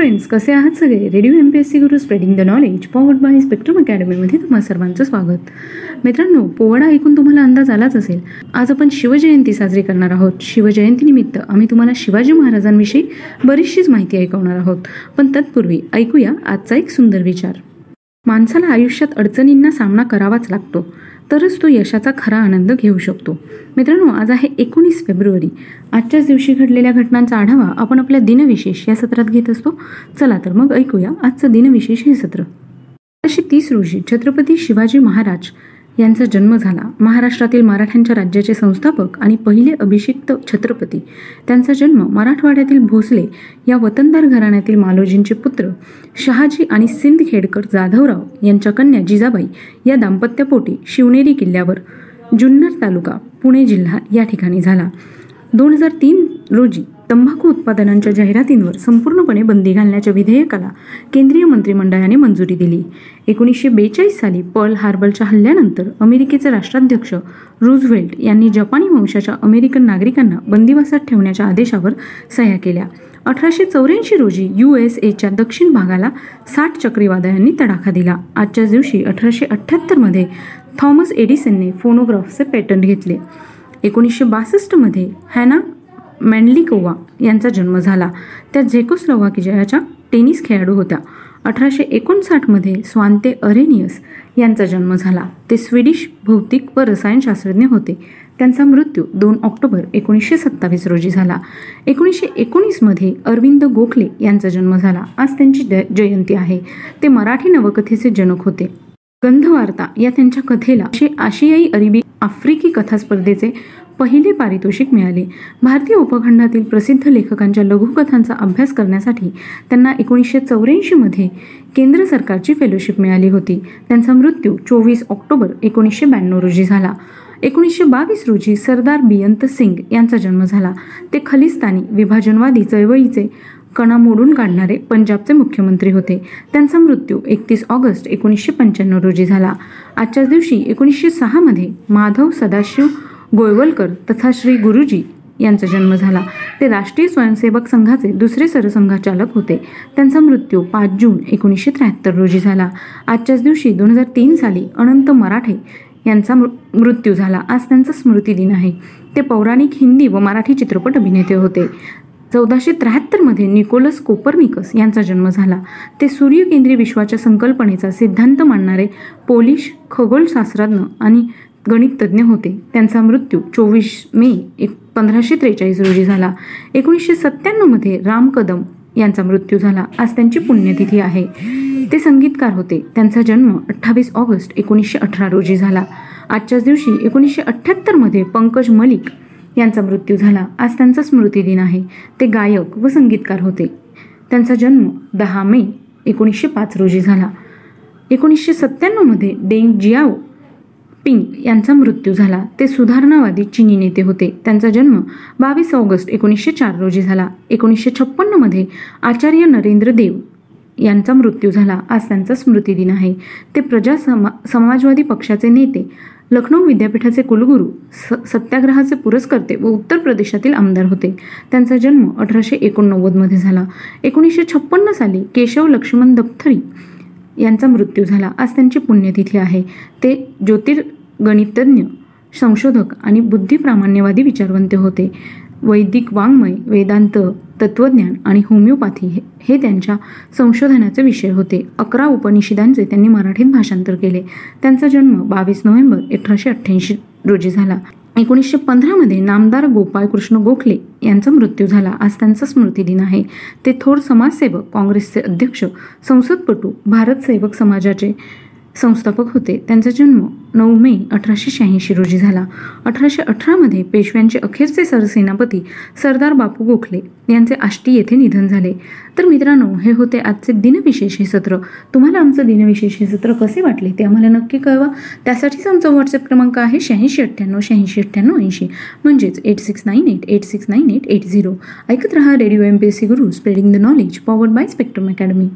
Friends कसे आहात सगळे? Radio M P S C Guru spreading the knowledge powered by spectrum अकॅडमीमध्ये तुम्हा सर्वांचं स्वागत. मित्रांनो पोवाडा ऐकून तुम्हाला अंदाज आलाच असेल. आज आपण शिवजयंती साजरी करणार आहोत. शिवजयंतीनिमित्त आम्ही तुम्हाला शिवाजी महाराजांविषयी बरीचशीच माहिती ऐकवणार आहोत. पण तत्पूर्वी ऐकूया आजचा एक सुंदर विचार. माणसाला आयुष्यात अडचणींना सामना करावाच लागतो. तरच तो यशाचा खरा आनंद घेऊ शकतो. मित्रांनो आज आहे एकोणीस फेब्रुवारी. आजच्याच दिवशी घडलेल्या घटनांचा आढावा आपण आपल्या दिनविशेष या सत्रात घेत असतो. चला तर मग ऐकूया आजचं दिनविशेष हे सत्र. अशी तीस रोजी छत्रपती शिवाजी महाराज यांचा जन्म झाला. महाराष्ट्रातील मराठ्यांच्या राज्याचे संस्थापक आणि पहिले अभिषिक्त छत्रपती. त्यांचा जन्म मराठवाड्यातील भोसले या वतनदार घराण्यातील मालोजींचे पुत्र शहाजी आणि सिंदखेडकर जाधवराव यांच्या कन्या जिजाबाई या दाम्पत्यापोटी शिवनेरी किल्ल्यावर जुन्नर तालुका पुणे जिल्हा या ठिकाणी झाला. दोन हजार तीन रोजी तंबाखू उत्पादनांच्या जाहिरातींवर संपूर्णपणे बंदी घालण्याच्या विधेयकाला केंद्रीय मंत्रिमंडळाने मंजुरी दिली. एकोणीसशे बेचाळीस साली पर्ल हार्बलच्या हल्ल्यानंतर अमेरिकेचे राष्ट्राध्यक्ष रुझवेल्ट यांनी जपानी वंशाच्या अमेरिकन नागरिकांना बंदिवासात ठेवण्याच्या आदेशावर सह्या केल्या. अठराशे चौऱ्याऐंशी रोजी यू एस एच्या दक्षिण भागाला साठ चक्रीवादळांनी तडाखा दिला. आजच्याच दिवशी अठराशे अठ्ठ्याहत्तरमध्ये थॉमस एडिसनने फोनोग्राफचे पेटंट घेतले. एकोणीसशे बासष्टमध्ये हॅना मॅन्लिकोवा यांचा जन्म झाला. त्या झेकोस्लोवाकियाच्या टेनिस खेळाडू होत्या अठराशे एकोणसाठमध्ये स्वांते अरेनियस यांचा जन्म झाला. ते स्वीडिश भौतिक व रसायनशास्त्रज्ञ होते. त्यांचा मृत्यू दोन ऑक्टोबर एकोणीसशे सत्तावीस रोजी झाला. एकोणीसशे एकोणीसमध्ये अरविंद गोखले यांचा जन्म झाला. आज त्यांची जयंती आहे. ते मराठी नवकथेचे जनक होते. गंधवार्ता या त्यांच्या कथेला आशियाई अरेबी आफ्रिकी कथा स्पर्धेचे पहिले पारितोषिक मिळाले. भारतीय उपखंडातील प्रसिद्ध लेखकांच्या लघुकथांचा अभ्यास करण्यासाठी त्यांना एकोणीसशे चौऱ्याऐंशीमध्ये केंद्र सरकारची फेलोशिप मिळाली होती. त्यांचा मृत्यू चोवीस ऑक्टोबर एकोणीसशे ब्याण्णव रोजी झाला. एकोणीसशे बावीस रोजी सरदार बियंत सिंग यांचा जन्म झाला. ते खलिस्तानी विभाजनवादी चळवळीचे कणा मोडून काढणारे पंजाबचे मुख्यमंत्री होते. त्यांचा मृत्यू एकतीस ऑगस्ट एकोणीसशे पंच्याण्णव रोजी झाला. आजच्याच दिवशी एकोणीसशे सहामध्ये माधव सदाशिव गोयवलकर तथा श्री गुरुजी यांचा जन्म झाला. ते राष्ट्रीय स्वयंसेवक संघाचे दुसरे सरसंघाचालक होते. त्यांचा मृत्यू पाच जून एकोणीसशे त्र्याहत्तर रोजी झाला. आजच्याच दिवशी दोन हजार तीन साली अनंत मराठे यांचा मृत्यू झाला. आज त्यांचा स्मृती दिन आहे. ते पौराणिक हिंदी व मराठी चित्रपट अभिनेते होते. चौदाशे त्र्याहत्तरमध्ये निकोलस कोपरनिकस यांचा जन्म झाला. ते सूर्यकेंद्रीय विश्वाच्या संकल्पनेचा सिद्धांत मांडणारे पोलिश खगोलशास्त्रज्ञ आणि गणिततज्ञ होते. त्यांचा मृत्यू चोवीस मे एक पंधराशे त्रेचाळीस रोजी झाला. एकोणीसशे सत्त्याण्णवमध्ये राम कदम यांचा मृत्यू झाला. आज त्यांची पुण्यतिथी आहे. ते संगीतकार होते. त्यांचा जन्म अठ्ठावीस ऑगस्ट एकोणीसशे अठरा रोजी झाला. आजच्याच दिवशी एकोणीसशे अठ्ठ्याहत्तरमध्ये पंकज मलिक यांचा मृत्यू झाला. आज त्यांचा स्मृतिदिन आहे. ते गायक व संगीतकार होते. त्यांचा जन्म दहा मे एकोणीसशे पाच रोजी झाला. एकोणीसशे सत्त्याण्णवमध्ये डेंग जियाओ पिंग यांचा मृत्यू झाला. ते सुधारणावादी चिनी नेते होते. त्यांचा जन्म बावीस ऑगस्ट एकोणीसशे चार रोजी झाला. एकोणीसशे छप्पन्नमध्ये आचार्य नरेंद्र देव यांचा मृत्यू झाला. आज त्यांचा स्मृतिदिन आहे. ते प्रजा समा समाजवादी पक्षाचे नेते लखनौ विद्यापीठाचे कुलगुरू स सत्याग्रहाचे पुरस्कर्ते व उत्तर प्रदेशातील आमदार होते. त्यांचा जन्म अठराशे एकोणनव्वदमध्ये झाला. एकोणीसशे छप्पन्न साली केशव लक्ष्मण दप्थरी यांचा मृत्यू झाला. आज त्यांची पुण्यतिथी आहे. ते ज्योतिर्गणितज्ञ संशोधक आणि बुद्धिप्रामाण्यवादी विचारवंत होते. वैदिक वाङ्मय वेदांत तत्त्वज्ञान आणि होमिओपॅथी हे त्यांच्या संशोधनाचे विषय होते. अकरा उपनिषदांचे त्यांनी मराठीत भाषांतर केले. त्यांचा जन्म बावीस नोव्हेंबर अठराशे अठ्ठ्याऐंशी रोजी झाला. एकोणीसशे पंधरामध्ये नामदार गोपाळ कृष्ण गोखले यांचा मृत्यू झाला. आज त्यांचा स्मृतिदिन आहे. ते थोर समाजसेवक काँग्रेसचे अध्यक्ष संसदपटू भारत सेवक समाजाचे संस्थापक होते. त्यांचा जन्म नऊ मे अठराशे शहाऐंशी रोजी झाला. अठराशे अठरामध्ये पेशव्यांचे अखेरचे सरसेनापती सरदार बापू गोखले यांचे आष्टी येथे निधन झाले. तर मित्रांनो हे होते आजचे दिनविशेष हे सत्र. तुम्हाला आमचं दिनविशेष हे सत्र कसे वाटले ते आम्हाला नक्की कळवा. त्यासाठीच आमचा व्हॉट्सअप क्रमांक आहे शहाऐंशी अठ्ठ्याण्णव शहाऐंशी अठ्ठ्याण्णव ऐंशी. म्हणजेच eight six nine eight eight six nine eight eight zero ऐकत रहा radio M P S C Guru spreading the knowledge powered by spectrum academy